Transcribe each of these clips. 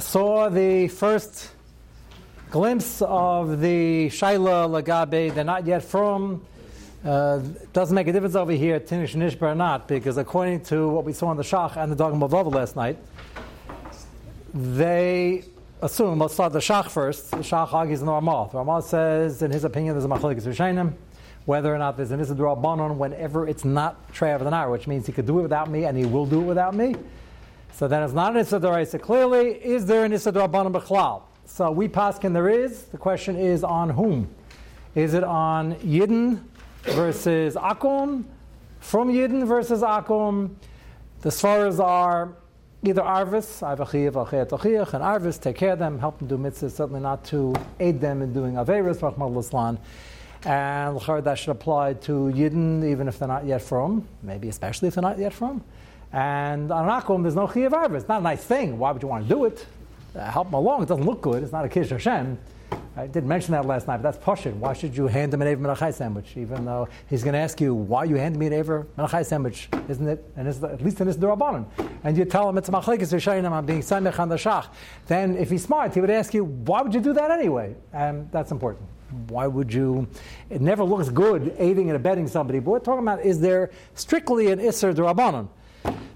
saw the first glimpse of the Shaila Lagabe, they're not yet from. Uh, doesn't make a difference over here, Tinish Nishba or not, because according to what we saw on the Shach and the Dogma of last night, they assume, let's start the Shach first. The Shach argues in the Ramah. The Ramah says, in his opinion, there's a Machlekes Rishainim, whether or not there's an Isidro Abanon whenever it's not Trey of the Nara, which means he could do it without me and he will do it without me. So then it's not an Isidro So clearly, is there an Isidro Abanon Bechlal? So we paskin there is. The question is on whom? Is it on Yidden versus Akum? From Yidden versus Akum? The Svaras are either Arvis, and Arvis, take care of them, help them do mitzvahs, certainly not to aid them in doing Averis, Rahmal Islam. And that should apply to Yidden, even if they're not yet from, maybe especially if they're not yet from. And on Akum, there's no Chiyav Arvis. It's not a nice thing. Why would you want to do it? Uh, help him along. It doesn't look good. It's not a Kiddush Hashem. I didn't mention that last night, but that's Pashit. Why should you hand him an Aver Menachai sandwich? Even though he's going to ask you, why you hand me an Aver Menachai sandwich? Isn't it? And it's, at least in this Durabanan. And you tell him it's Machlekes Rishayim, I'm being Samech on the Shach. Then, if he's smart, he would ask you, why would you do that anyway? And that's important. Why would you? It never looks good aiding and abetting somebody, but we're talking about is there strictly an Isser Durabanan?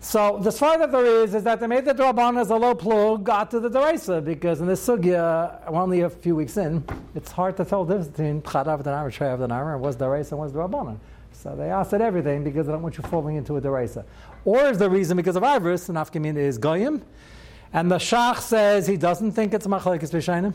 So the that there is is that they made the draban as a low plug, got to the deraisa because in this sugya, we're only a few weeks in, it's hard to tell the difference between pchadav the namar, treyav the namar, and what's deraisa and what's drabanan. So they asked everything because they don't want you falling into a deraisa. Or is the reason because of Ivris, and Afkamin is goyim, and the shach says he doesn't think it's machlekes b'shainim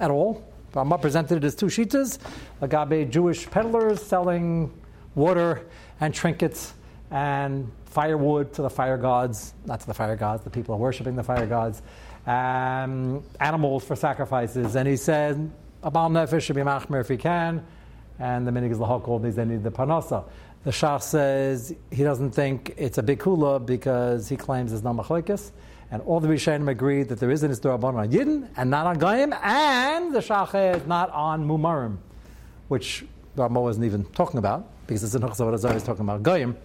at all. Rama presented it as two shitas, agabe Jewish peddlers selling water and trinkets and firewood to the fire gods, not to the fire gods, the people are worshiping the fire gods, um, animals for sacrifices. And he said, Abal Nefesh should be machmer if he can, and the minig is lahokol they need the panasa. The Shach says he doesn't think it's a big kula because he claims there's no machlekes. And all the Rishonim agree that there is an Isdorabon on Yidden and not on Goyim, and the Shach is not on Mumarim, which the wasn't even talking about because it's in Huchzav is talking about Goyim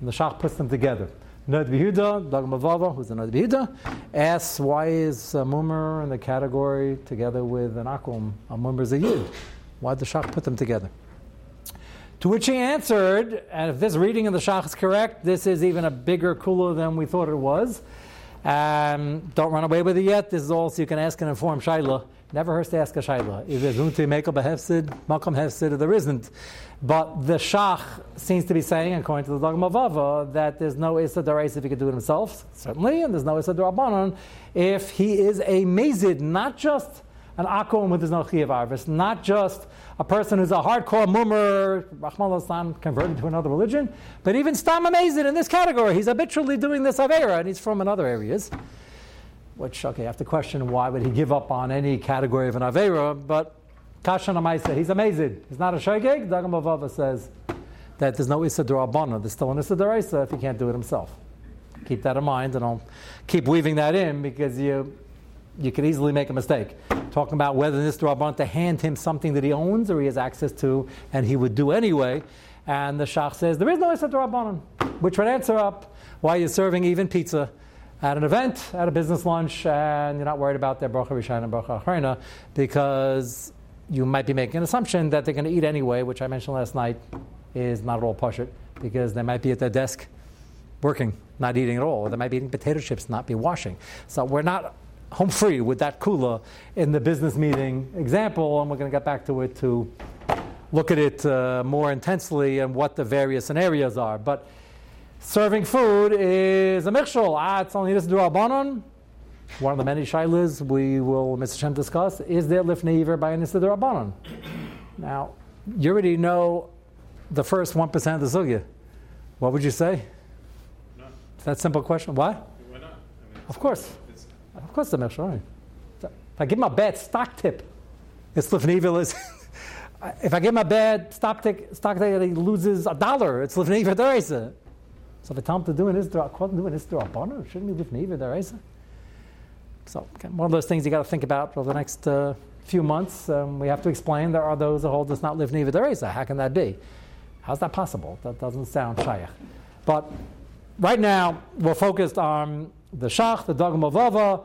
and the Shach puts them together. Nod Yehuda, Dag who's the Nod Yehuda, asks why is a Mummer in the category together with an Akum? A Mummer is a Yid. Why did the Shach put them together? To which he answered, and if this reading of the Shach is correct, this is even a bigger kula than we thought it was. Um, don't run away with it yet. This is all so you can ask and inform Shaila. Never hurts to ask a Shaila. If there's room to make up a hefsid, Malcolm hefsid, or there isn't. But the Shach seems to be saying, according to the Dogma Vava, that there's no Issa Darais if he could do it himself, certainly, and there's no Issa Darabanan if he is a Mazid, not just an Akum with his no Chiyav Arvis, not just a person who's a hardcore mummer, Rahman Islam, converted to another religion, but even Stam Mazid in this category. He's habitually doing this Avera, and he's from in other areas. Which, okay, I have to question why would he give up on any category of an Avera, but Kashan Amaisa, he's amazing. He's not a Shogeg. Dagam Bavava says that there's no Issa Durabana. There's still an Issa Duraisa if he can't do it himself. Keep that in mind, and I'll keep weaving that in because you you could easily make a mistake. Talking about whether this Durabana to hand him something that he owns or he has access to and he would do anyway. And the Shach says, there is no Issa Durabana, which would answer up why you're serving even pizza at an event, at a business lunch, and you're not worried about their bracha rishayna and bracha achrayna because you might be making an assumption that they're going to eat anyway, which I mentioned last night is not at all pushit because they might be at their desk working, not eating at all, or they might be eating potato chips, not be washing. So we're not home free with that kula in the business meeting example, and we're going to get back to it to look at it uh, more intensely and what the various scenarios are. But serving food is a mixture. Ah, it's only this do one of the many shilas we will, Mr. Shem, discuss is there lifnei iver by Anissa Rabbanon. Now, you already know the first 1% of the sugya. What would you say? No. That simple question. Why? Why not? I mean, of course. Of course, the Meshach. If I give him a bad stock tip, it's lifnei is. if I give him a bad stock tip, stock tip, he loses a dollar. It's lifnei iver So tell him to do an isdra, doing isdra bonner, shouldn't be lifnei iver so one of those things you got to think about for the next uh, few months. Um, we have to explain there are those who hold does not live Niva Deresa. Eh, How can that be? How's that possible? That doesn't sound shaykh. But right now we're focused on the Shach, the Dogma Vava,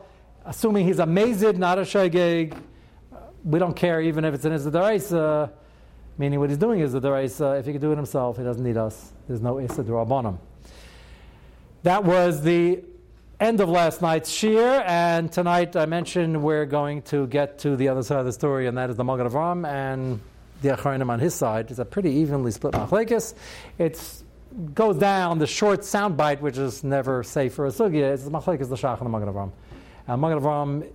assuming he's a mazid, not a shageg, uh, we don't care even if it's an Isidaraisa, eh, meaning what he's doing is the Daraisa. Eh, if he can do it himself, he doesn't need us. There's no Isidarabanim. That was the end of last night's shir, and tonight I mentioned we're going to get to the other side of the story, and that is the Magen Avram and the Achronim on his side. It's a pretty evenly split machlekes. It goes down the short soundbite, which is never safe for a sugya. It's the machlekes the Shach and the Magen Avram. And Magen Avram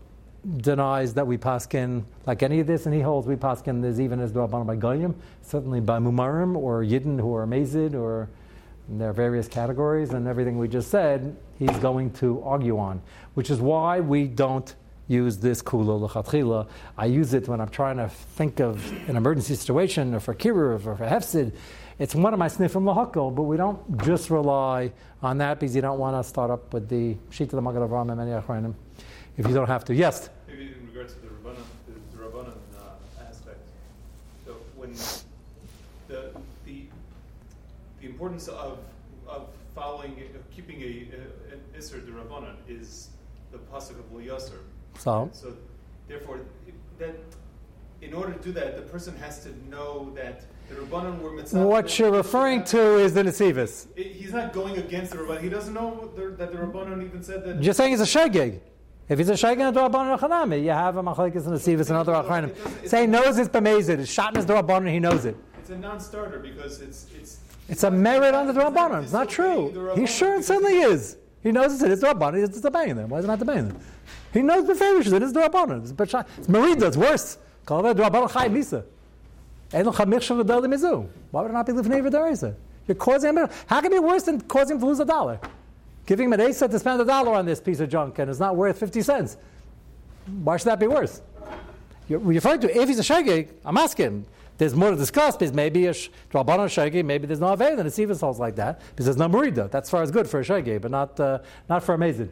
denies that we paskin like any of this, and he holds we paskin there's even as Rabbanon by Goyim, certainly by Mumarim or Yidden who are amazed or there are various categories, and everything we just said, he's going to argue on, which is why we don't use this kula lechatchila. I use it when I'm trying to think of an emergency situation, or for kiruv, or for hefsid. It's one of my sniffim lahakol, but we don't just rely on that because you don't want to start up with the sheet of the Magen Avraham and many achronim if you don't have to. Yes. Maybe in regards to the rabbanon, the, the uh, aspect. So when the the the importance of of following, of keeping a, a an iser the rabbanon is the pasuk of liyasser. So. So therefore, that in order to do that, the person has to know that. The Rabbanon were mitzvah. What you're referring to is the Nesivis. He's not going against the Rabbanon. He doesn't know that the Rabbanon even said that. You're saying it's a shegeg. If he's a shaygin Rabbanon Chanami, you have a machlekes and a sivas and other achranim. Say he knows it's bemezid. It's shot in his Rabbanon, he knows it. It's a non-starter because it's it's. It's a merit on the Rabbanon. It's not true. He sure it certainly is. He knows it's the Rabbanon. It's debating them. Why is it not debating them? He knows the favorites. It is the Rabbanon. It's, it's Merida. It's worse. Call that Rabbanon Chai Misa. Why would it not be livnei v'darisa? You're causing him. How can it be worse than causing him to lose a dollar? Giving him an Asa to spend a dollar on this piece of junk and it's not worth 50 cents. Why should that be worse? You're referring to if he's a shagig, I'm asking. There's more to discuss because maybe a drabana shagig, maybe there's no aved and it's even souls like that because there's no murida. That's far as good for a shagig, but not uh, not for a mazid.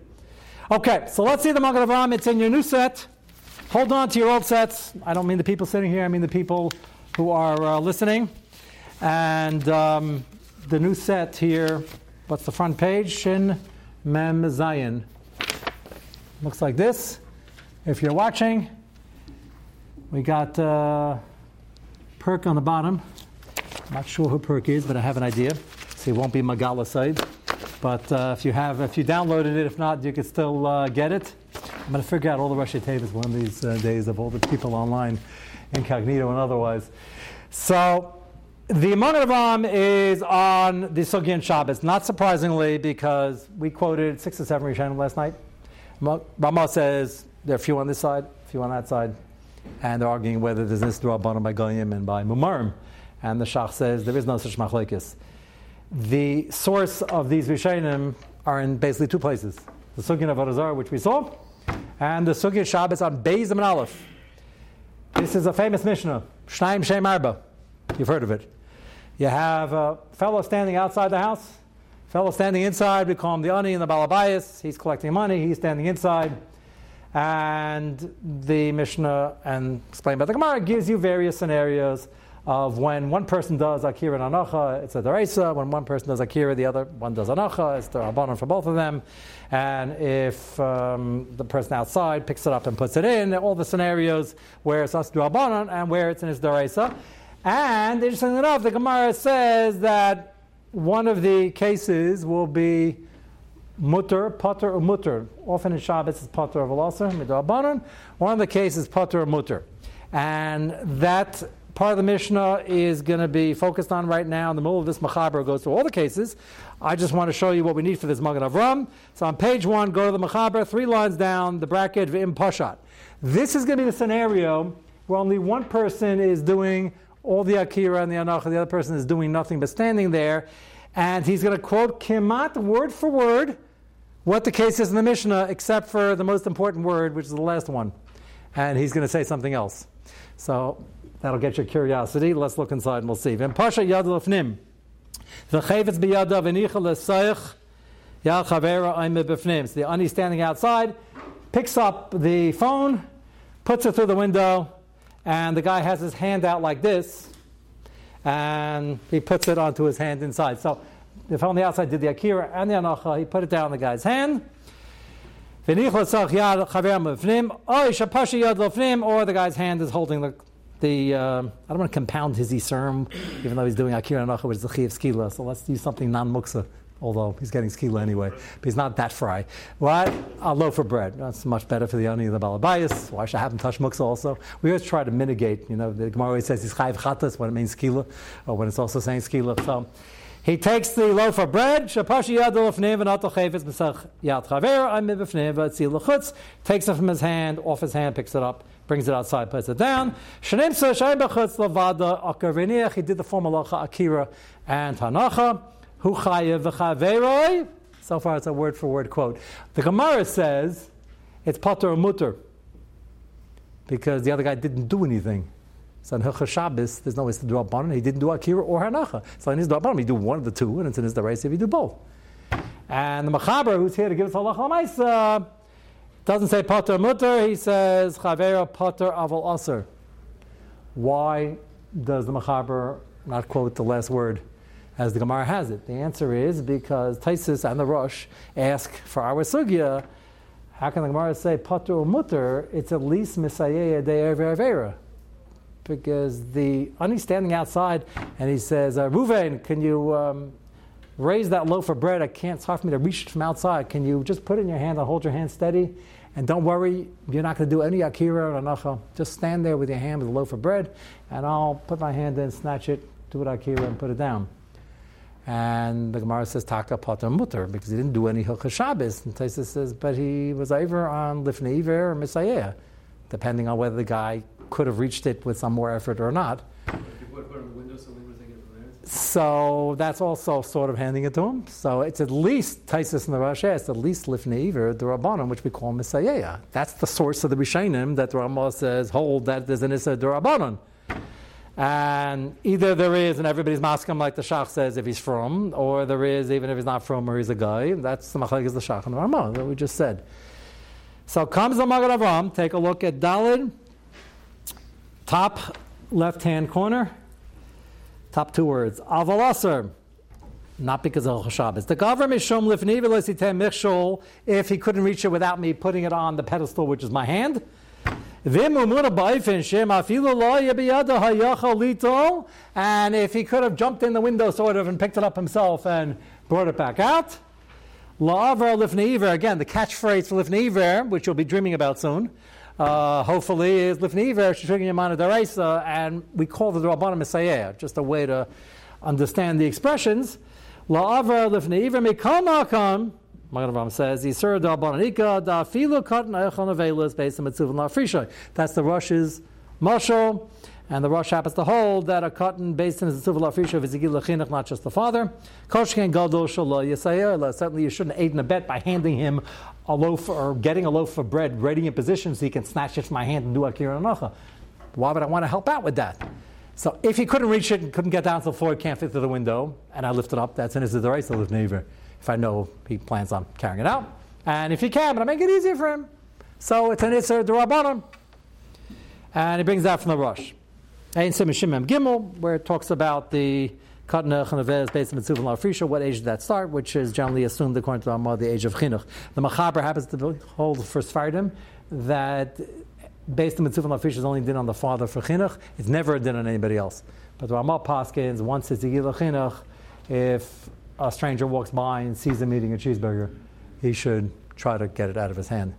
Okay, so let's see the Magen Avram. It's in your new set. Hold on to your old sets. I don't mean the people sitting here. I mean the people who are uh, listening. And um, the new set here What's the front page? Shin Mem Zayin. Looks like this. If you're watching, we got uh, Perk on the bottom. I'm Not sure who Perk is, but I have an idea. So it won't be Magala. But uh, if you have, if you downloaded it, if not, you can still uh, get it. I'm going to figure out all the Rashi tables one of these uh, days of all the people online, incognito and otherwise. So the Avram is on the Sugi Shabbos, not surprisingly, because we quoted six or seven Rishonim last night. Rama says there are a few on this side, a few on that side, and arguing whether there's this Rabbanim by Goyim and by Mumarim. And the Shach says there is no such machlekes. The source of these Rishonim are in basically two places the Sugi of Arazar, which we saw, and the Sugi Shabbos on Beis and Aleph. This is a famous Mishnah, Shnaim Shem Arba. You've heard of it. You have a fellow standing outside the house, fellow standing inside. We call him the ani and the balabayas. He's collecting money. He's standing inside. And the Mishnah and explained by the Gemara gives you various scenarios of when one person does akira and anacha, it's a deresa. When one person does akira, the other one does anacha. It's the rabbanon for both of them. And if um, the person outside picks it up and puts it in, all the scenarios where it's us rabbanon and where it's in his deresa. And interestingly enough, the Gemara says that one of the cases will be mutter, potter, or mutter. Often in Shabbos it's potter of alaser, midrabanan. One of the cases potter or mutter. And that part of the Mishnah is going to be focused on right now. In the middle of this Machaber goes through all the cases. I just want to show you what we need for this Magen Avram. So on page one, go to the Machaber, three lines down, the bracket V'im Pashat. This is going to be the scenario where only one person is doing all the Akira and the Anacha, the other person is doing nothing but standing there. And he's going to quote Kimat word for word what the case is in the Mishnah, except for the most important word, which is the last one. And he's going to say something else. So that'll get your curiosity. Let's look inside and we'll see. Pasha yad lefnim. V'chevetz biyadav v'nicha l'sayich yal chavera oime b'fnim. So the ani standing outside picks up the phone, puts it through the window, and the guy has his hand out like this, and he puts it onto his hand inside. So fellow on the outside did the akira and the anacha. He put it down the guy's hand. or the guy's hand is holding the the uh, I don't want to compound his Yisurim, even though he's doing Akira Nacha, which is the Chiv Skila. So let's use something non muksa, although he's getting Skila anyway. But he's not that fry. What? A loaf of bread. That's much better for the Ani of the Balabayas. Why should I have him touch muksa also? We always try to mitigate. You know, the Gemara always says he's Chayiv Chatas when it means Skila, or when it's also saying Skila. So he takes the loaf of bread, takes it from his hand, off his hand, picks it up, brings it outside, puts it down. He did the form malacha akira and hanacha. So far it's a word for word quote. The Gemara says it's pater or mutter because the other guy didn't do anything. So in Hilchah Shabbos, there's no way to do Rabbanon. He didn't do Akira or Hanacha. So in his Rabbanon, he do one of the two, and it's in his Daraisa if he do both. And the Machaber, who's here to give us Allah Lamaisa, doesn't say Potter Mutter, he says Chavera Potter Aval Aser. Why does the Machaber not quote the last word as the Gemara has it? The answer is because Taisus and the Rosh ask for our Sugya, how can the Gemara say Potter or Mutter? It's at least Misayeh de Avera because the Ani standing outside and he says, uh, Ruvain, can you um, raise that loaf of bread? I can't, it's hard for me to reach it from outside. Can you just put it in your hand and hold your hand steady? And don't worry, you're not going to do any akira or anacha. Just stand there with your hand with a loaf of bread, and I'll put my hand in, snatch it, do it akira, and put it down. And the Gemara says taka pater mutter because he didn't do any hilchah Shabbos. And Taisa says, but he was over on lifnei iver or misayeh, depending on whether the guy could have reached it with some more effort or not. So that's also sort of handing it to him. So it's at least Taisus and the Rashi, it's at least Lifnei Iver, the Rabbanim, which we call Messiah. That's the source of the Rishonim that the Ramah says, hold that there's an Issa Rabbanon. And either there is, and everybody's masking like the Shach says if he's from, or there is, even if he's not from, or he's a guy. That's the Machlek is the Shach and the Ramah that we just said. So comes the Magen Avram, take a look at Dalid Top left hand corner, top two words. Avalasar. Not because of Shabbos. The government is shom lifni michshol if he couldn't reach it without me putting it on the pedestal, which is my hand. And if he could have jumped in the window sort of and picked it up himself and brought it back out. La'avar lifneiver, again, the catchphrase for lifneiver, which you'll be dreaming about soon uh, hopefully, is Lifniver, Shishigin Yamana and we call the Rabbanim Messiah, just a way to understand the expressions. La'avra Lifniver Mikal Makam, Magen Avraham says, Yisur Dabananika, Da Filu Katan Eichon Avelis, based on Mitzvah Lafrisha. That's the Rush's Mashal. And the Rush happens to hold that a cotton based on the Tzuvah Lafrisha of Ezekiel Chinuch, not just the father. Koshken Gadol Shalom Yisayah. Certainly you shouldn't aid and abet by handing him a loaf or getting a loaf of bread ready in position so he can snatch it from my hand and do Akira Anacha. Why would I want to help out with that? So if he couldn't reach it and couldn't get down to the floor, he can't fit through the window, and I lift it up, that's right to lift neighbor. If I know he plans on carrying it out. And if he can, but I make it easier for him. So it's an Isser Durabanim. And he brings that from the Rosh. And Sim Shimem Gimel, where it talks about the Katnach and Avez based on Mitzvah and Lafrisha, what age did that start? Which is generally assumed according to Ramah, the age of Chinuch. The Machaber happens to hold for Sfardim that based on Mitzvah and Lafrisha is only din on the father for Chinuch. It's never a din on anybody else. But the Ramah Paskins, once it's a Chinuch, if a stranger walks by and sees him eating a cheeseburger, he should try to get it out of his hand.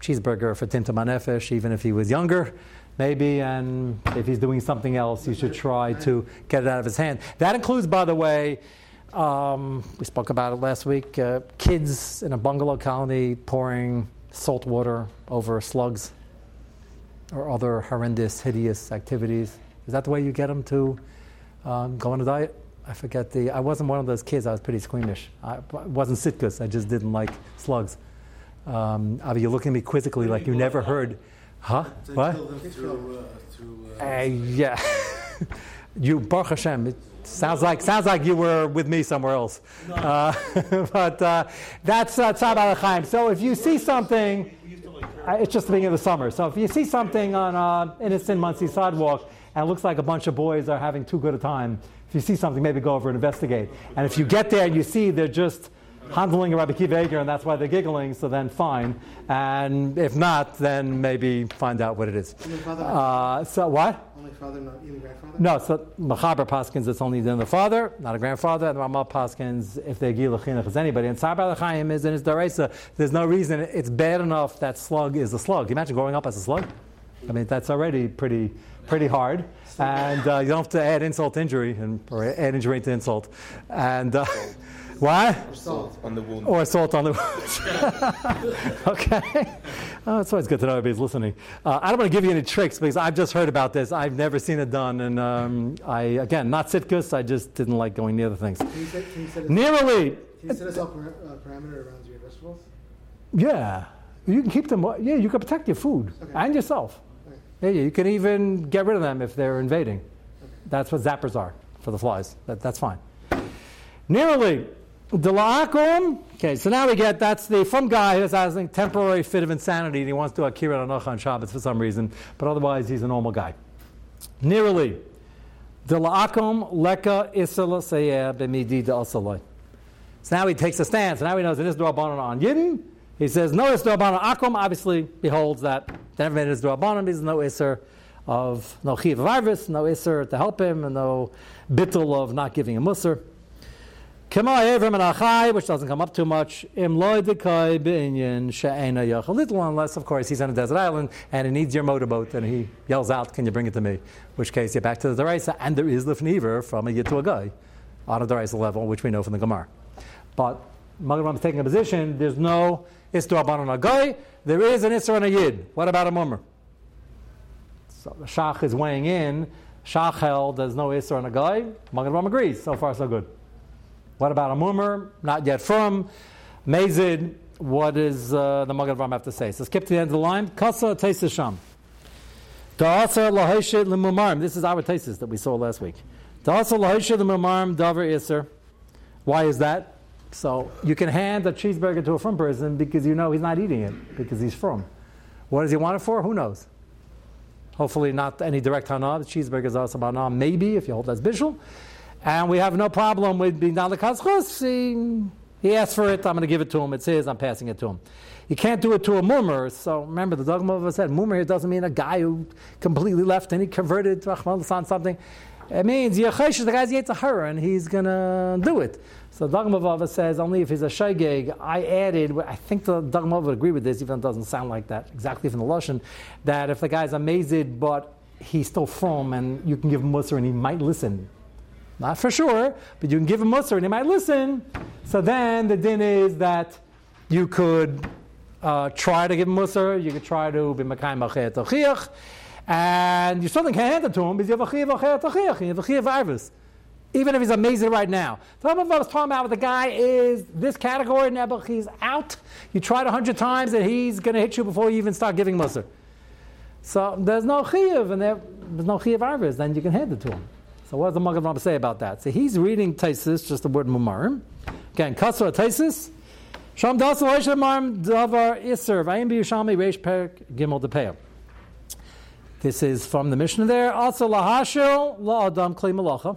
Cheeseburger for Tinta Manefesh, even if he was younger, maybe, and if he's doing something else, you should try to get it out of his hand. That includes, by the way, um, we spoke about it last week, uh, kids in a bungalow colony pouring salt water over slugs or other horrendous, hideous activities. Is that the way you get them to um, go on a diet? I forget the. I wasn't one of those kids. I was pretty squeamish. I, I wasn't sitkus. I just didn't like slugs. Um, you're looking at me quizzically like you never heard. Huh? What? Through, uh, uh, uh, yeah. you, Baruch Hashem, it sounds like, sounds like you were with me somewhere else. No. Uh, but uh, that's uh, Tzad Chaim. So if you see something, it's just the beginning of the summer. So if you see something on an innocent Monsey sidewalk and it looks like a bunch of boys are having too good a time, if you see something, maybe go over and investigate. And if you get there and you see they're just handling a Rabbi Akiva Eiger, and that's why they're giggling. So then, fine. And if not, then maybe find out what it is. Uh, so what? Only father, not even grandfather. No, so Machaber Paskins, it's only then the father, not a grandfather, and Ramah Paskins, if they gil chinuch is anybody. And Tzar Chaim is in his Daresa, there's no reason, it's bad enough that slug is a slug. Can you imagine growing up as a slug? I mean, that's already pretty, pretty hard. And uh, you don't have to add insult to injury, and, or add injury to insult. And uh, what? Salt. on the wound. Or salt on the wound. okay. Oh, it's always good to know everybody's listening. Uh, I don't want to give you any tricks because I've just heard about this. I've never seen it done. And um, I, again, not sitkus. I just didn't like going near the things. Can you set, can you set, a, Nearly. can you set a self uh, parameter around your vegetables? Yeah. You can keep them. Yeah, you can protect your food Okay. and yourself. Okay. Yeah, yeah, you can even get rid of them if they're invading. That's what zappers are for the flies. That, that's fine. Nearly. Okay, so now we get that's the from guy who's having a temporary fit of insanity and he wants to do Akira Anocha on Shabbos for some reason, but otherwise he's a normal guy. Nearly. Delaakum leka isala sayeh b'midi da'asaloi. So now he takes a stance. So now he knows that this Durabanan on Yidden. He says, no is Durabanan Akum, obviously he holds that never made his Durabanan, there's no Isser of, no Chiv of Arvis, no Isser to help him, and no Bittul of not giving him Musser. Which doesn't come up too much. Little unless, of course, he's on a desert island and he needs your motorboat and he yells out, can you bring it to me? In which case, you're back to the Daraisa, and there is the Lifnever from a Yid to a guy on a Daraisa level, which we know from the Gemara. But Magadram is taking a position, there's no Isra on a guy, there is an Isra on a Yid. What about a Mummer? So the Shach is weighing in. Shach held there's no Isra on a guy. Magadram agrees. So far, so good. What about a mummer? Not yet firm. Mazid, what does uh, the Magen Avraham have to say? So skip to the end of the line. Kasa Tesis Sham. Da'asa laheshit lemumarm. This is our tesis that we saw last week. Da'asa laheshit lemumarm davar iser. Why is that? So you can hand a cheeseburger to a from person because you know he's not eating it because he's from. What does he want it for? Who knows? Hopefully not any direct hana. The cheeseburger is also hana. Maybe if you hold that's bishul. And we have no problem with being down the kaschus. He, asked for it, I'm going to give it to him. It's his, I'm passing it to him. You can't do it to a mummer. So remember, the Dogma of said mummer here doesn't mean a guy who completely left and he converted to on something. It means Yechesh, the guy's Yetzahara, and he's going to do it. So Dogma says only if he's a shaygeg. I added, I think the Dogma would agree with this, even though it doesn't sound like that exactly from the Lashon, that if the guy's amazed, but he's still from, and you can give him Musar and he might listen. Not for sure, but you can give him Musar and he might listen. So then the din is that you could uh, try to give him Musar, you could try to be Makayim Achayat and you certainly can't hand it to him because you have a Chiyav Achayat you have a Chiyav Arvis. Even if he's amazing right now. The other I was talking about with the guy is this category, Nebuch, he's out. You tried a hundred times and he's going to hit you before you even start giving Musar. So there's no Chiyav, and there, there's no Chiyav Arvis, then you can hand it to him. So what does the Magen Avraham say about that? So he's reading Taisis, just the word Mumarim. Again, Kasra Taisis. Sham Dasal Marim Davar Isser Vayim Biyushami Reish Perik Gimel Depeah. This is from the Mishnah there. Also Lahashil la'adam Kli Malacha.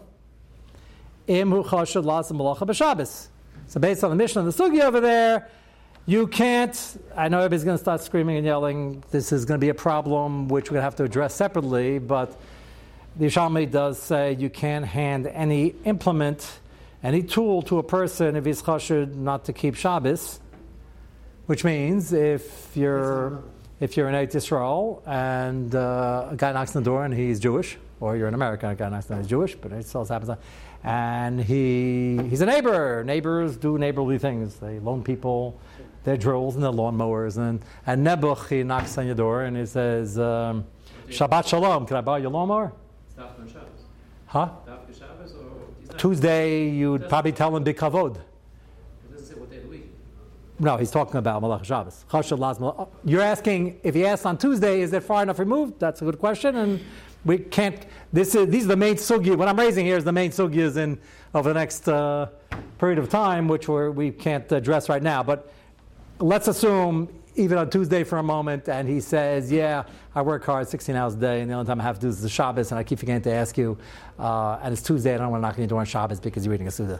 Im Hu Chashad Las Malacha B'Shabbos. So based on the Mishnah and the Sugi over there, you can't, I know everybody's going to start screaming and yelling, this is going to be a problem which we're going to have to address separately, but the Yerushalmi does say you can't hand any implement, any tool to a person if he's chashud not to keep Shabbos, which means if you're if you're in Eretz Yisrael and uh, a guy knocks on the door and he's Jewish, or you're in America and a guy knocks on the door and he's Jewish, but it still happens, and he he's a neighbor. Neighbors do neighborly things. They loan people their drills and their lawnmowers, and and Nebuch he knocks on your door and he says, um, "Shabbat Shalom, can I borrow your lawnmower?" Er Shabbos. Huh? Daf er Shabbos or he's not- Tuesday, you would er- probably tell him bikavod. It doesn't say what day of the week. No, he's talking about Malach Shabbos. Chashad Laz Malach- oh, You're asking if he asks on Tuesday, is it far enough removed? That's a good question, and we can't. This is these are the main sugi. What I'm raising here is the main sugyas in over the next uh, period of time, which we're, we can't address right now. But let's assume even on Tuesday for a moment, and he says, "Yeah, I work hard, 16 hours a day, and the only time I have to do is the Shabbos, and I keep forgetting to ask you, uh, and it's Tuesday, and I don't want to knock on your door on Shabbos because you're reading a Suda."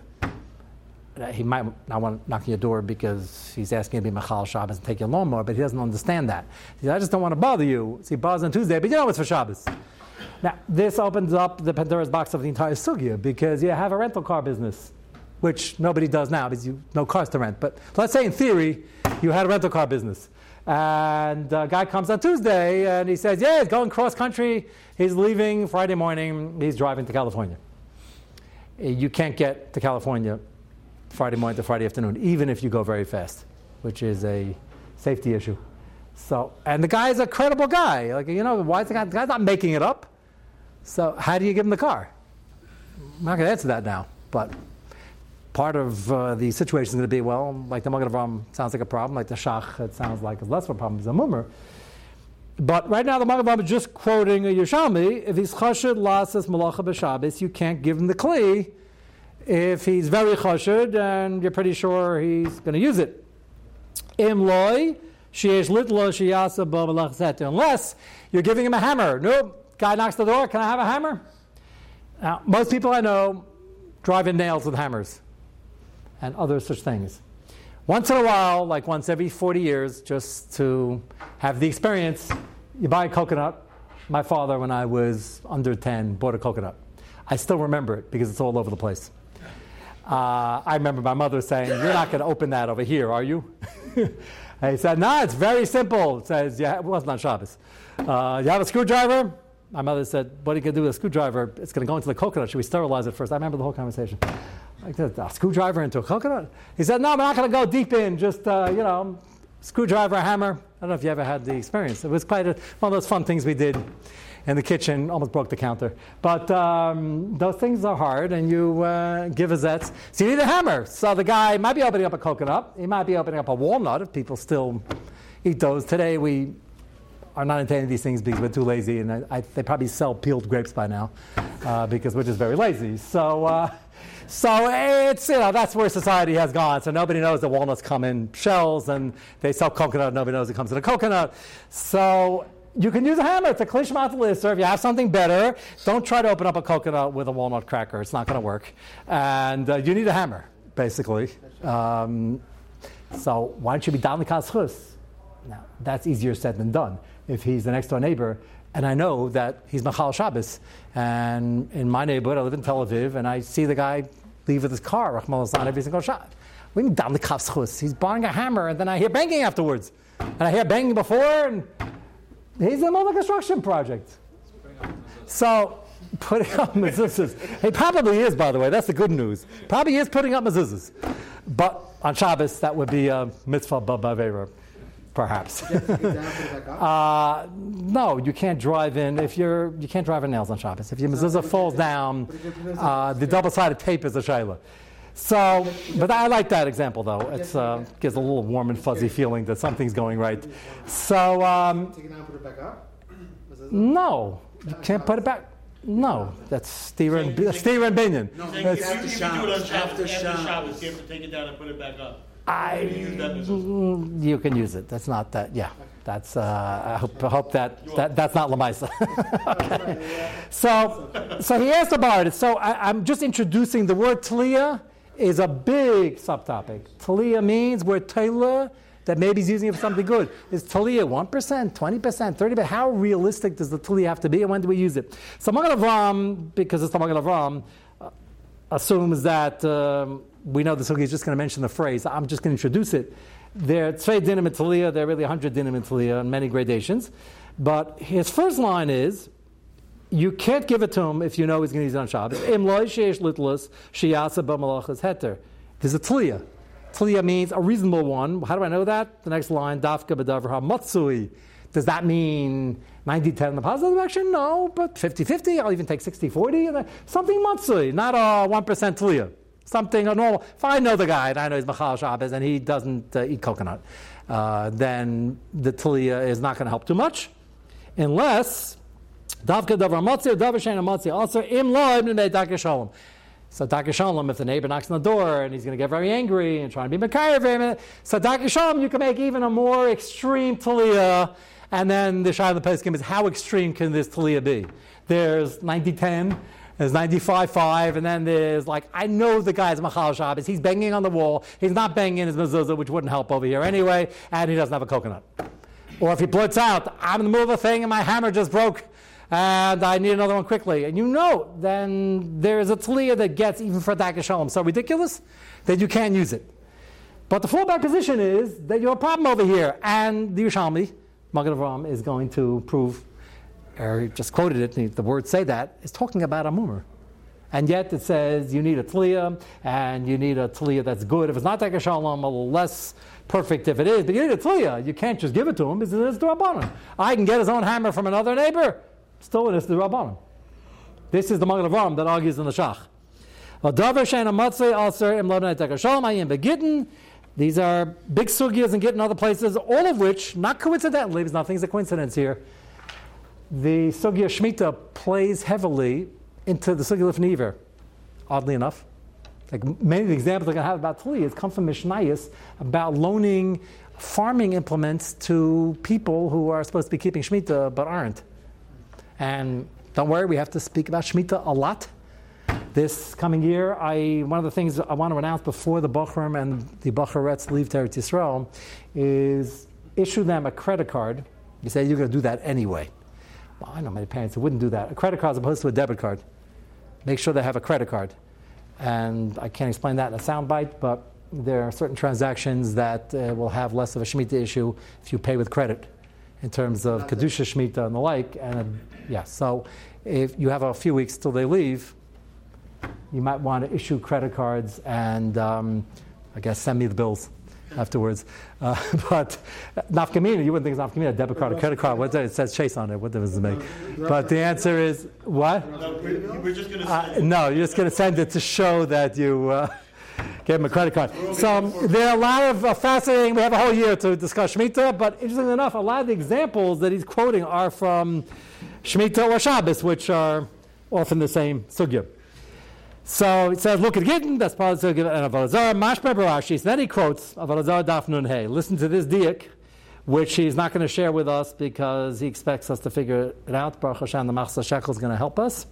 he might not want to knock on your door because he's asking you to be Machal Shabbos and take your lawnmower, but he doesn't understand that. He says, I just don't want to bother you. So he bothers on Tuesday, but you know it's for Shabbos. Now, this opens up the Pandora's box of the entire sugya because you have a rental car business, which nobody does now because you no cars to rent. But let's say in theory you had a rental car business, and a guy comes on Tuesday and he says, "Yeah, he's going cross country. He's leaving Friday morning. He's driving to California." Eh, you can't get to California Friday morning to Friday afternoon, even if you go very fast, which is a safety issue. So, and the guy's a credible guy. Like, you know, why is the guy? The guy's not making it up. So, how do you give him the car? I'm not going to answer that now, but part of uh, the situation is going to be well, like the Magen Avram sounds like a problem, like the Shach, it sounds like it's less of a problem, it's a mummer. But right now, the Magen Avram is just quoting a Yerushalmi. If he's chashud lasas malacha b'Shabbos, you can't give him the kli. If he's very chashud, and you're pretty sure he's going to use it. Im loy sheyesh litlo sheyasa Unless you're giving him a hammer. Nope. Guy knocks the door. Can I have a hammer? Now, most people I know drive in nails with hammers and other such things. Once in a while, like once every 40 years, just to have the experience, you buy a coconut. My father, when I was under 10, bought a coconut. I still remember it because it's all over the place. Uh, I remember my mother saying, You're not going to open that over here, are you? he said, No, it's very simple. It says, yeah, It wasn't on Shabbos. Uh, you have a screwdriver? My mother said, What are you going to do with a screwdriver? It's going to go into the coconut. Should we sterilize it first? I remember the whole conversation like a screwdriver into a coconut? He said, no, I'm not going to go deep in, just, uh, you know, screwdriver, hammer. I don't know if you ever had the experience. It was quite a, one of those fun things we did in the kitchen, almost broke the counter. But um, those things are hard, and you uh, give a zets. So you need a hammer. So the guy might be opening up a coconut. He might be opening up a walnut if people still eat those. Today we are not intending these things because we're too lazy, and I, I, they probably sell peeled grapes by now uh, because we're just very lazy. So uh, so it's, you know, that's where society has gone. So nobody knows that walnuts come in shells and they sell coconut. Nobody knows it comes in a coconut. So you can use a hammer. It's a klishmat If you have something better, don't try to open up a coconut with a walnut cracker. It's not going to work. And uh, you need a hammer, basically. Um, so why don't you be down the? Now, that's easier said than done. If he's the next door neighbor and I know that he's Machal Shabbos. And in my neighborhood, I live in Tel Aviv, and I see the guy leave with his car, Rahmal every single shot. We mean down the kafschus. He's buying a hammer, and then I hear banging afterwards. And I hear banging before, and he's in the a construction project. So, putting up mezuzahs. He probably is, by the way. That's the good news. Probably is putting up mezuzahs. But on Shabbos, that would be a mitzvah babavera perhaps. uh, no, you can't drive in if you're you can't drive in nails on Shabbos. If your mezuzah falls down, uh, the double-sided tape is a shayla. So, but I like that example though. It uh, gives a little warm and fuzzy feeling that something's going right. So, um, no, you can't put it back. No, that's Steven, Steven Binion. No, if you, if you do it on Shabbos, after Shabbos, you have to take it down and put it back up. I, you can use it. That's not that. Yeah, that's. Uh, I hope, I hope that, that that's not Lamaisa. okay. So, so he asked about it. So I, am just introducing the word Talia is a big subtopic. Talia means we're Taylor that maybe he's using it for something good. Is Talia 1%, 20%, 30%? How realistic does the Talia have to be and when do we use it? So Magen Avram, because it's the Magen Avram, assumes that um, we know the Sugi is just going to mention the phrase. I'm just going to introduce it. There are Tzvei Dinim in Talia, there are really 100 Dinim and many gradations. But his first line is, you can't give it to him if you know he's going to use it on Shabbos. Im loy sheish litlas sheyasa b'malachas heter. There's a Talia. Talia means a reasonable one. How do I know that? The next line, dafka b'davar matsui. Does that mean 90 10 in the positive direction? No, but 50 50. I'll even take 60 40. Something matsui, not a 1% Talia something normal. If I know the guy and I know he's Machal Shabbos and he doesn't uh, eat coconut, uh, then the Talia is not going to help too much, unless Davka Davar Matzi or Davar Shana Matzi. Also, Im Lo Ibn Shalom. So Daka Shalom, if the neighbor knocks on the door and he's going to get very angry and trying to be Makayev, so Daka Shalom, you can make even a more extreme Talia. And then the Shai of the Peskim is how extreme can this Talia be? There's 90 10 There's 95 5, and then there's like, I know the guy's Machal Shabbos. He's banging on the wall. He's not banging his mezuzah, which wouldn't help over here anyway, and he doesn't have a coconut. Or if he blurts out, I'm in the middle of a thing and my hammer just broke, and I need another one quickly. And you know, then there is a tliya that gets even for Daka Shalom so ridiculous that you can't use it. But the fallback position is that you have a problem over here, and the Yerushalmi, Magen Avram, is going to prove or just quoted it, the words say that, is talking about a mummer. And yet it says you need a tliya, and you need a tliya that's good. If it's not like shalom, a less perfect if it is, but you need a tliya. You can't just give it to him because it's the rabbanon. I can get his own hammer from another neighbor. Still, it is the rabbanon. This is the Magen Avram that argues in the Shach. These are big sugyas and getting other places, all of which, not coincidentally, because nothing's a coincidence here, the Sugya Shemitah plays heavily into the Sugya Lifniver, oddly enough. Like many of the examples I'm going to have about Tuli come from Mishnayos about loaning farming implements to people who are supposed to be keeping Shemitah but aren't. And don't worry, we have to speak about Shemitah a lot. This coming year, I, one of the things I want to announce before the Bachram and the Bacharetz leave Teretz Yisrael is issue them a credit card. You say you're going to do that anyway. Well, I know my parents who wouldn't do that. A credit card as opposed to a debit card. Make sure they have a credit card. And I can't explain that in a soundbite, but there are certain transactions that uh, will have less of a Shemitah issue if you pay with credit in terms of Kedusha Shemitah and the like. And uh, yeah, so if you have a few weeks till they leave, you might want to issue credit cards and um, I guess send me the bills afterwards. Uh, but nafkamina, you wouldn't think it's nafkamina, debit card or credit card. What it says Chase on it. What does it make? But the answer is what? No, we're, we're just going to Uh, no, you're just going to send it to show that you. Uh, Give him a credit card. So um, there are a lot of uh, fascinating. We have a whole year to discuss Shemitah, but interestingly enough, a lot of the examples that he's quoting are from Shemitah or Shabbos, which are often the same sugya. So it says, look at Gittin, that's part of the and Avalazar, Mashma Barashi. So then he quotes Avalazar Daf Nun Hey. Listen to this diak, which he's not going to share with us because he expects us to figure it out. Baruch Hashem, the Machatzis HaShekel is going to help us.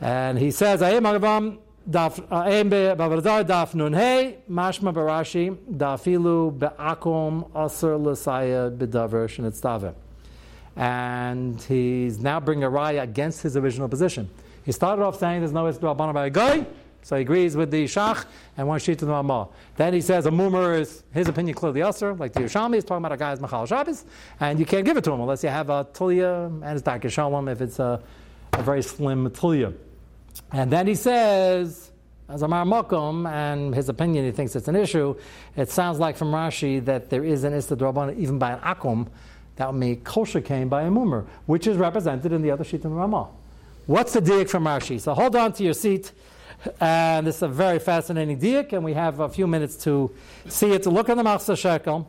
And he says, Ayim Agavam, Ayim Bavarazar Daf Nun Hey, Mashma Barashi, Dafilu Be'akom Asr L'Saya B'Davar Shenitztave. And he's now bringing a raya against his original position. He started off saying there's no Isra Rabbanah by a guy, so he agrees with the Shach and one sheet to the Ramah. Then he says a mummer is his opinion clearly Yasser, like the Yerushalmi is talking about a guy's Machal Shabbos, and you can't give it to him unless you have a Tulya and it's Daka Shalom if it's a, a very slim Tulya. And then he says, as Amar Mokum, and his opinion, he thinks it's an issue. It sounds like from Rashi that there is an Ista Rabbanah even by an Akum that would make kosher came by a mummer, which is represented in the other sheet in Ramah. What's the diak from Rashi? So hold on to your seat. And this is a very fascinating diak, and we have a few minutes to see it, to look at the Machatzis HaShekel.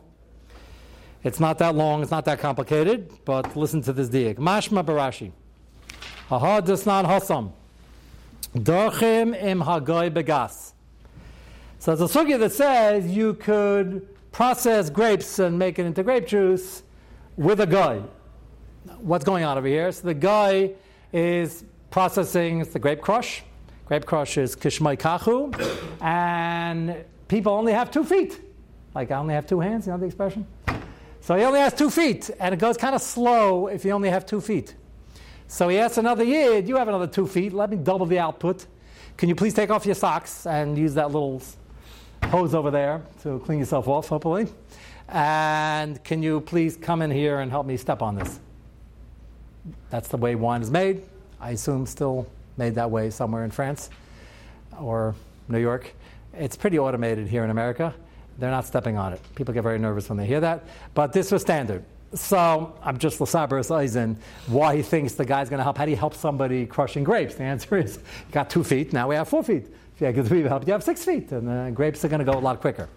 It's not that long, it's not that complicated, but listen to this diak. Mashma Barashi. Aha Desnan Hosam. Dorchim im Hagoy Begas. So there's a sugya that says you could process grapes and make it into grape juice with a guy. What's going on over here? So the guy is processing the grape crush. Grape crush is kishmai kachu, and people only have two feet. Like I only have two hands, you know the expression? So he only has two feet, and it goes kind of slow if you only have two feet. So he asks another yid, you have another two feet, let me double the output. Can you please take off your socks and use that little hose over there to clean yourself off, hopefully? And can you please come in here and help me step on this? That's the way wine is made. I assume still made that way somewhere in France or New York. It's pretty automated here in America. They're not stepping on it. People get very nervous when they hear that. But this was standard. So I'm just Lasaber Eisen why he thinks the guy's going to help. How do you help somebody crushing grapes? The answer is you got two feet, now we have four feet. If you have three help, you have six feet, and the grapes are going to go a lot quicker.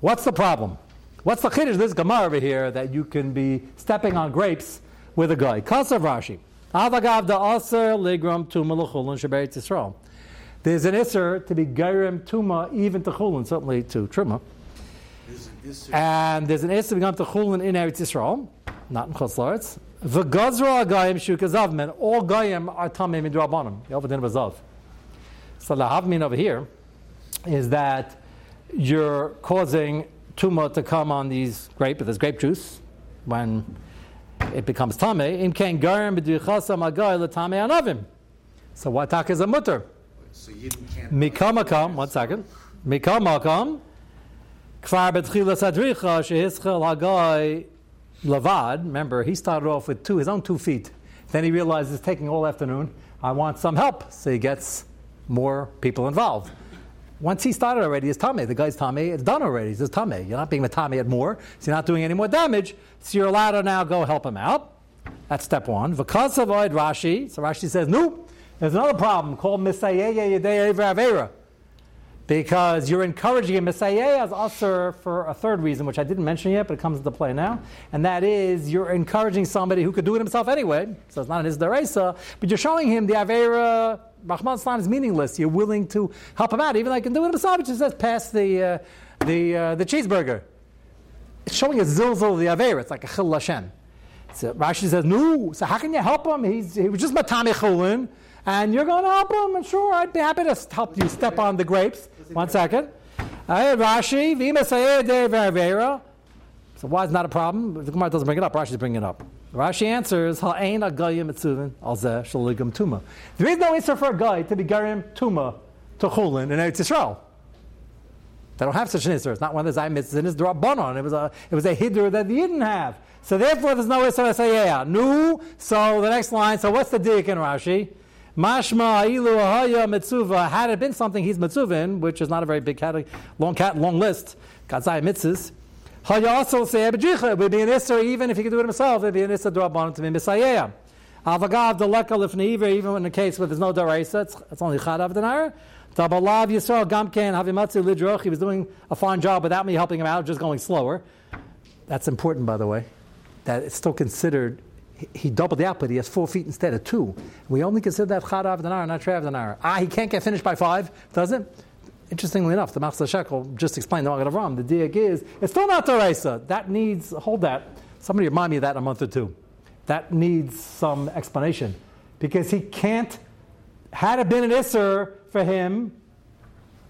What's the problem? What's the chiddush this Gemara over here that you can be stepping on grapes with a guy. Kasav Rashi. Tuma. There's an iser to be gairim tuma even to chulun, certainly to truma. And there's an iser to become to chulun in Eretz Yisrael. not in Chutzlaritz. V'gazra agayim shukazavmen. All gayim are tamei midrabanim. Yovadin bazav. So the havmin over here is that you're causing tumah to come on these grape, there's grape juice, when it becomes tamei. Im ken garim b'duchasam agay l'tamei anavim. So what tak is a mutter? So you can't. Mikamakam, one second. Mikamakam, kfar betchilas adricha shehischel hagay lavad. Remember, he started off with two, his own two feet. Then he realizes it's taking all afternoon. I want some help, so he gets more people involved. Once he started already, his tame, the guy's tame, it's done already. It's tame. You're not being matame at more, so you're not doing any more damage. So you're allowed to now go help him out. That's step one. Because avoid Rashi, so Rashi says, no, there's another problem called Misayeye Yedei Avera. Because you're encouraging a Misayeh as usher for a third reason, which I didn't mention yet, but it comes into play now. And that is you're encouraging somebody who could do it himself anyway, so it's not an Isdaresa, but you're showing him the Avera, Rahman is meaningless. You're willing to help him out, even like in the do it says pass the, uh, the, uh, the cheeseburger. It's showing a zilzal of the Avera, it's like a Chillul Hashem. So Rashi says, no, so how can you help him? He's, he was just Matami Chulin, and you're going to help him, and sure, I'd be happy to help you step on the grapes. One second. Hey, Rashi, Vima Sayeh Vera. So why is not a problem? The Gemara doesn't bring it up. Rashi's bringing it up. Rashi answers, Ha'ain agayim etzuvin alzeh shaligam tuma. There is no answer for a guy to be garim tuma to chulin in Eretz Yisrael. They don't have such an Isser. It's not one of the Zayim Mitzvahs. It's Drabanon. It was a it was a Hiddur that they didn't have. So therefore, there's no Isser Sayeh. Nu. So the next line. So what's the dik in Rashi? Mashma ilu ahaya mitzuva. Had it been something he's mitzuvin, which is not a very big long cat, long list. Katzai mitzvahs. Haya also say abedricha. It would be an Isser even if he could do it himself. It would be an Isser Drabanon to be Misayeh. Avagav deleka lifneiver. Even in the case where there's no daraisa, it's, it's only chadav denara. Tabalav Yisrael Gamken Havimatzu Lidroch. He was doing a fine job without me helping him out, just going slower. That's important, by the way. That it's still considered. he- doubled the output. He has four feet instead of two. We only consider that chadav denar, not trev denar. Ah, he can't get finished by five, does it? Interestingly enough, the Machatzis HaShekel just explained the Magen Avram. The diak is it's still not Torah. That needs hold that. Somebody remind me of that in a month or two. That needs some explanation because he can't. Had it been an isser for him,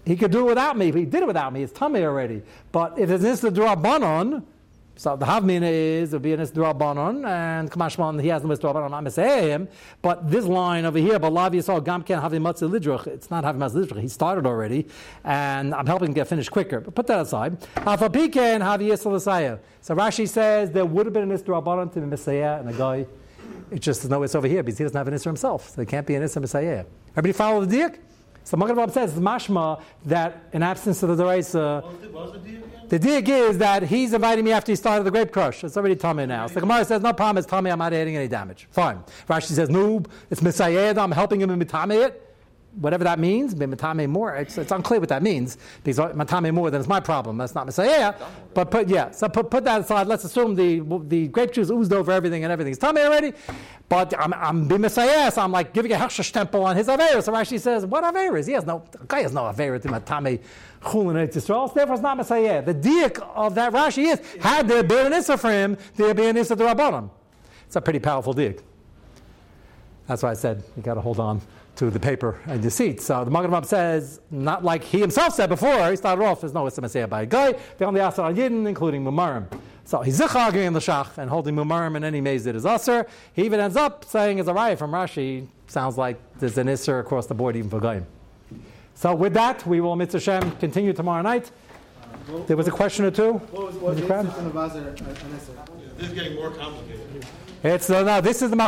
he could do it without me. He did it without me. It's tummy already. But if it's isser drabanon, so the havmina is it'll be an isser drabanon, and kamashman he has no isser drabanon. I'm saying him. But this line over here, but lav yisrael gamken havimatz lidruch. It's not havimatz lidruch. He started already, and I'm helping him get finished quicker. But put that aside. Afapiken havi yisrael So Rashi says there would have been an isser drabanon to the messiah and the guy. It just no it's over here because he doesn't have an Isser himself. So there can't be an Isser Misayeh. Everybody follow the diak? So Magen says, mashma, that in absence of the Deraisa, the- what was the deal again? the diak is that he's inviting me after he started the grape crush. It's already tummy now. So the Gemara says, no problem, it's tummy, I'm not adding any damage. Fine. Rashi says, noob, it's Messiah, I'm helping him in mitame it. Whatever that means, matame more, it's, it's unclear what that means, because matame more, then it's my problem. That's not Messiah. But put, yeah, so put, put that aside. Let's assume the, the grape juice oozed over everything and everything's tummy already. But I'm, I'm be Messiah, so I'm like giving a Hershash temple on his Averis. So Rashi says, what Averis? He has no, guy has no Averis to matame chulin Eretz Yisrael, so therefore it's not Messiah. The diak of that Rashi is, had there been an Issa for him, there'd be an Issa to Rabbanim. It's a pretty powerful diak. That's why I said you got to hold on to the paper and your seat. So the Magen Avraham says, not like he himself said before, he started off, there's no Issa Misayeh by a guy, they only asked on Yidden, including Mumarim. So he's zich arguing in the Shach and holding Mumarim and any maze that is Usser. He even ends up saying, as a riot from Rashi, sounds like there's an Isser across the board even for Goyim. So with that, we will, Mitzvah Shem, continue tomorrow night. There was a question or two? What was, what was the the and the Vazer, an Isser? This is getting more complicated. It's, uh, no, this is the Mach-